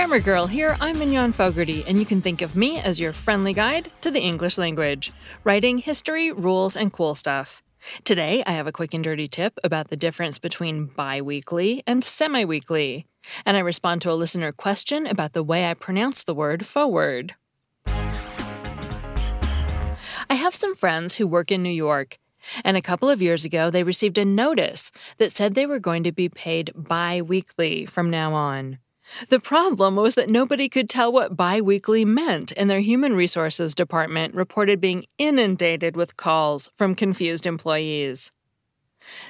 Grammar Girl here, I'm Mignon Fogarty, and you can think of me as your friendly guide to the English language, writing history, rules, and cool stuff. Today, I have a quick and dirty tip about the difference between bi weekly and semi weekly, and I respond to a listener question about the way I pronounce the word forward. I have some friends who work in New York, and a couple of years ago, they received a notice that said they were going to be paid bi weekly from now on. The problem was that nobody could tell what biweekly meant, and their human resources department reported being inundated with calls from confused employees.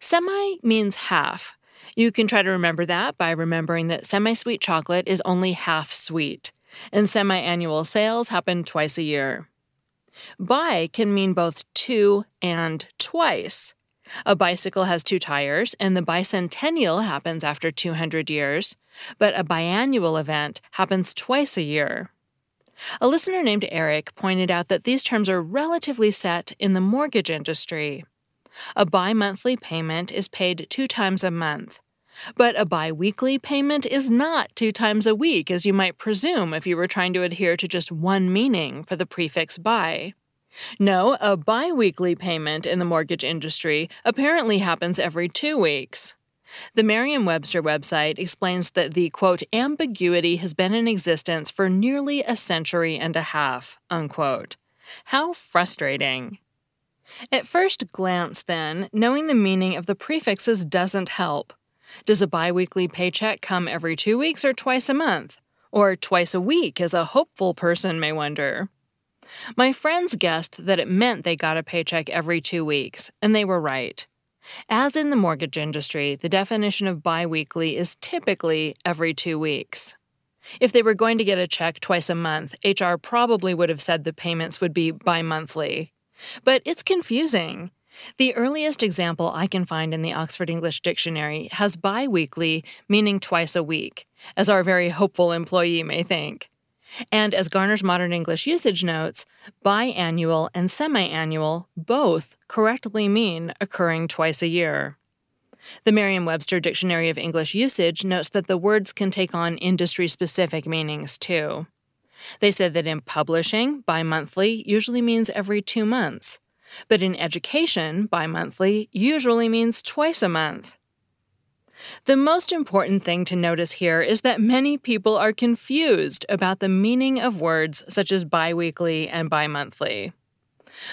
Semi means half. You can try to remember that by remembering that semi sweet chocolate is only half sweet, and semi annual sales happen twice a year. Bi can mean both two and twice. A bicycle has two tires, and the bicentennial happens after 200 years, but a biannual event happens twice a year. A listener named Eric pointed out that these terms are relatively set in the mortgage industry. A bi monthly payment is paid two times a month, but a bi weekly payment is not two times a week, as you might presume if you were trying to adhere to just one meaning for the prefix bi. No, a bi weekly payment in the mortgage industry apparently happens every two weeks. The Merriam Webster website explains that the quote, ambiguity has been in existence for nearly a century and a half, unquote. How frustrating. At first glance, then, knowing the meaning of the prefixes doesn't help. Does a biweekly paycheck come every two weeks or twice a month? Or twice a week, as a hopeful person may wonder? My friends guessed that it meant they got a paycheck every two weeks, and they were right. As in the mortgage industry, the definition of biweekly is typically every two weeks. If they were going to get a check twice a month, HR probably would have said the payments would be bi monthly. But it's confusing. The earliest example I can find in the Oxford English Dictionary has bi weekly, meaning twice a week, as our very hopeful employee may think. And as Garner's Modern English Usage notes, biannual and semi-annual both correctly mean occurring twice a year. The Merriam Webster Dictionary of English Usage notes that the words can take on industry specific meanings too. They said that in publishing, bi monthly usually means every two months, but in education, bi monthly usually means twice a month. The most important thing to notice here is that many people are confused about the meaning of words such as biweekly and bimonthly.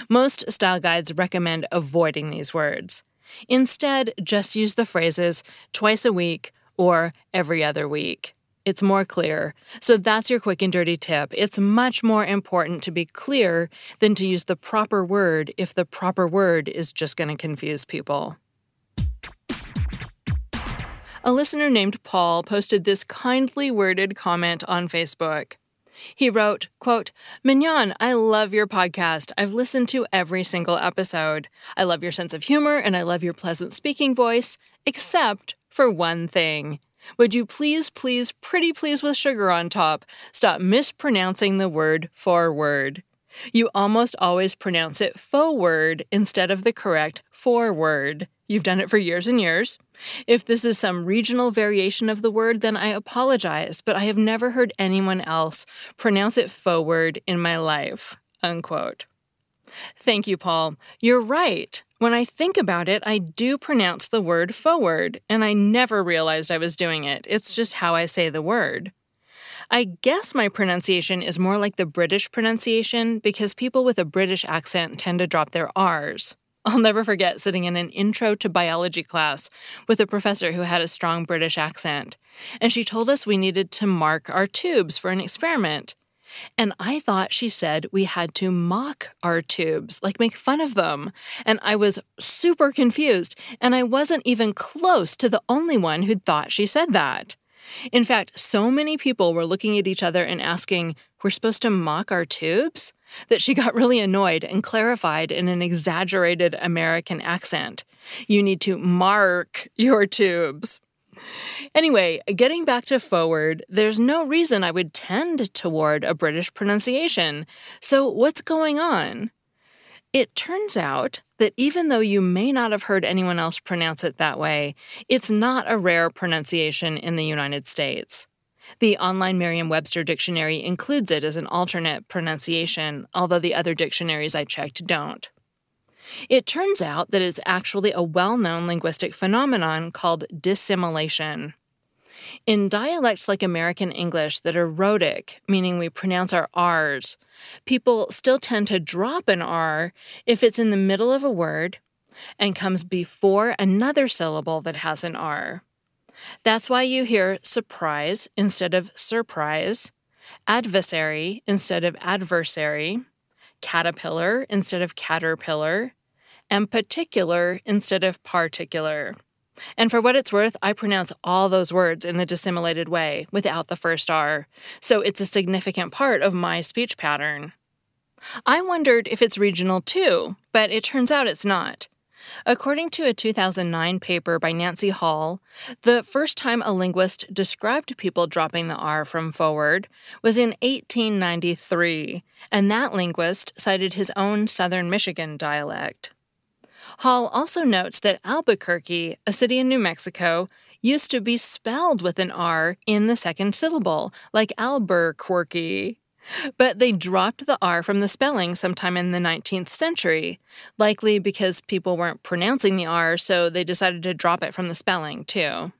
Most style guides recommend avoiding these words. Instead, just use the phrases twice a week or every other week. It's more clear. So that's your quick and dirty tip. It's much more important to be clear than to use the proper word if the proper word is just going to confuse people. A listener named Paul posted this kindly worded comment on Facebook. He wrote, quote, Mignon, I love your podcast. I've listened to every single episode. I love your sense of humor and I love your pleasant speaking voice, except for one thing. Would you please, please, pretty please with sugar on top, stop mispronouncing the word forward? You almost always pronounce it forward instead of the correct forward. You've done it for years and years. If this is some regional variation of the word, then I apologize, but I have never heard anyone else pronounce it forward in my life. Unquote. Thank you, Paul. You're right. When I think about it, I do pronounce the word forward, and I never realized I was doing it. It's just how I say the word. I guess my pronunciation is more like the British pronunciation because people with a British accent tend to drop their R's. I'll never forget sitting in an intro to biology class with a professor who had a strong British accent, and she told us we needed to mark our tubes for an experiment. And I thought she said we had to mock our tubes, like make fun of them. And I was super confused, and I wasn't even close to the only one who'd thought she said that. In fact, so many people were looking at each other and asking, We're supposed to mock our tubes? that she got really annoyed and clarified in an exaggerated American accent. You need to mark your tubes. Anyway, getting back to forward, there's no reason I would tend toward a British pronunciation. So, what's going on? It turns out that even though you may not have heard anyone else pronounce it that way, it's not a rare pronunciation in the United States. The online Merriam Webster dictionary includes it as an alternate pronunciation, although the other dictionaries I checked don't. It turns out that it's actually a well known linguistic phenomenon called dissimilation. In dialects like American English that are rhotic, meaning we pronounce our R's, people still tend to drop an R if it's in the middle of a word and comes before another syllable that has an R. That's why you hear surprise instead of surprise, adversary instead of adversary, caterpillar instead of caterpillar, and particular instead of particular. And for what it's worth, I pronounce all those words in the dissimilated way without the first R, so it's a significant part of my speech pattern. I wondered if it's regional too, but it turns out it's not. According to a 2009 paper by Nancy Hall, the first time a linguist described people dropping the R from forward was in 1893, and that linguist cited his own Southern Michigan dialect. Hall also notes that Albuquerque, a city in New Mexico, used to be spelled with an R in the second syllable, like Albuquerque. But they dropped the R from the spelling sometime in the 19th century, likely because people weren't pronouncing the R, so they decided to drop it from the spelling, too.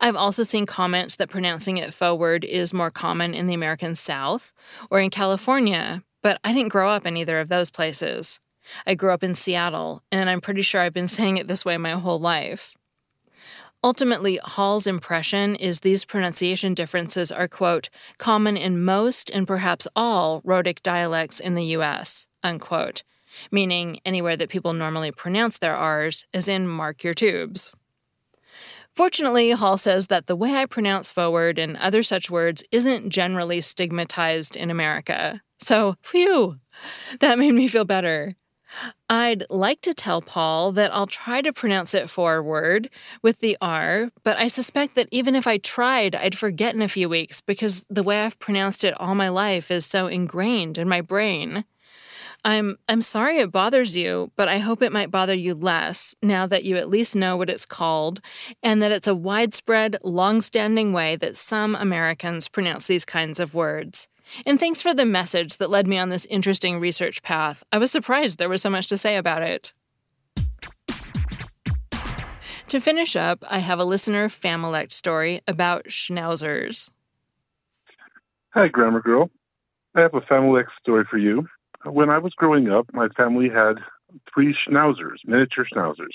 I've also seen comments that pronouncing it forward is more common in the American South or in California, but I didn't grow up in either of those places. I grew up in Seattle, and I'm pretty sure I've been saying it this way my whole life. Ultimately, Hall's impression is these pronunciation differences are, quote, common in most and perhaps all rhotic dialects in the US, unquote, meaning anywhere that people normally pronounce their R's, as in mark your tubes. Fortunately, Hall says that the way I pronounce forward and other such words isn't generally stigmatized in America. So, phew, that made me feel better. I'd like to tell Paul that I'll try to pronounce it forward with the R, but I suspect that even if I tried, I'd forget in a few weeks because the way I've pronounced it all my life is so ingrained in my brain. I'm I'm sorry it bothers you, but I hope it might bother you less now that you at least know what it's called and that it's a widespread, long-standing way that some Americans pronounce these kinds of words. And thanks for the message that led me on this interesting research path. I was surprised there was so much to say about it. To finish up, I have a listener Familect story about schnauzers. Hi, Grammar Girl. I have a Familect story for you. When I was growing up, my family had three schnauzers, miniature schnauzers.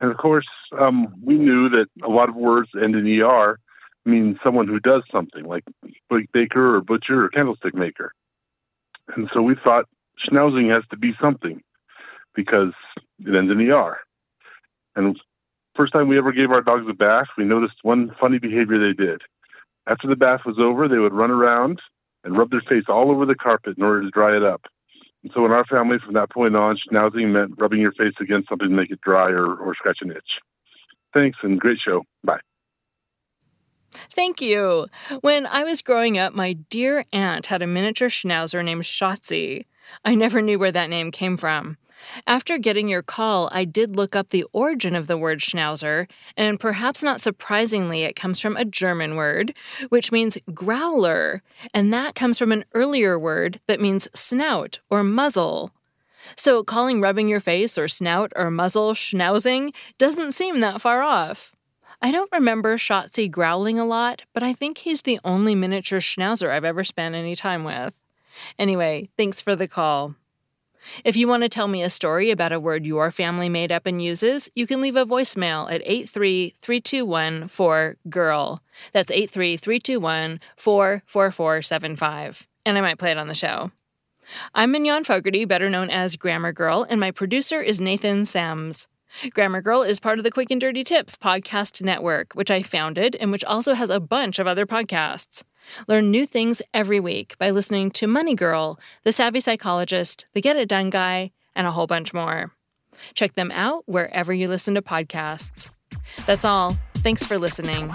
And of course, um, we knew that a lot of words end in ER, means someone who does something like baker or butcher or candlestick maker. And so we thought schnauzing has to be something because it ends in ER. And first time we ever gave our dogs a bath, we noticed one funny behavior they did. After the bath was over, they would run around and rub their face all over the carpet in order to dry it up. And so in our family, from that point on, schnauzing meant rubbing your face against something to make it dry or, or scratch an itch. Thanks and great show. Bye. Thank you. When I was growing up, my dear aunt had a miniature schnauzer named Shotzi. I never knew where that name came from. After getting your call, I did look up the origin of the word schnauzer, and perhaps not surprisingly, it comes from a German word, which means growler, and that comes from an earlier word that means snout or muzzle. So calling rubbing your face or snout or muzzle schnauzing doesn't seem that far off. I don't remember Shotzi growling a lot, but I think he's the only miniature schnauzer I've ever spent any time with. Anyway, thanks for the call. If you want to tell me a story about a word your family made up and uses, you can leave a voicemail at 83321 4GIRL. That's 83321 44475. And I might play it on the show. I'm Mignon Fogarty, better known as Grammar Girl, and my producer is Nathan Sams. Grammar Girl is part of the Quick and Dirty Tips podcast network, which I founded and which also has a bunch of other podcasts. Learn new things every week by listening to Money Girl, The Savvy Psychologist, The Get It Done Guy, and a whole bunch more. Check them out wherever you listen to podcasts. That's all. Thanks for listening.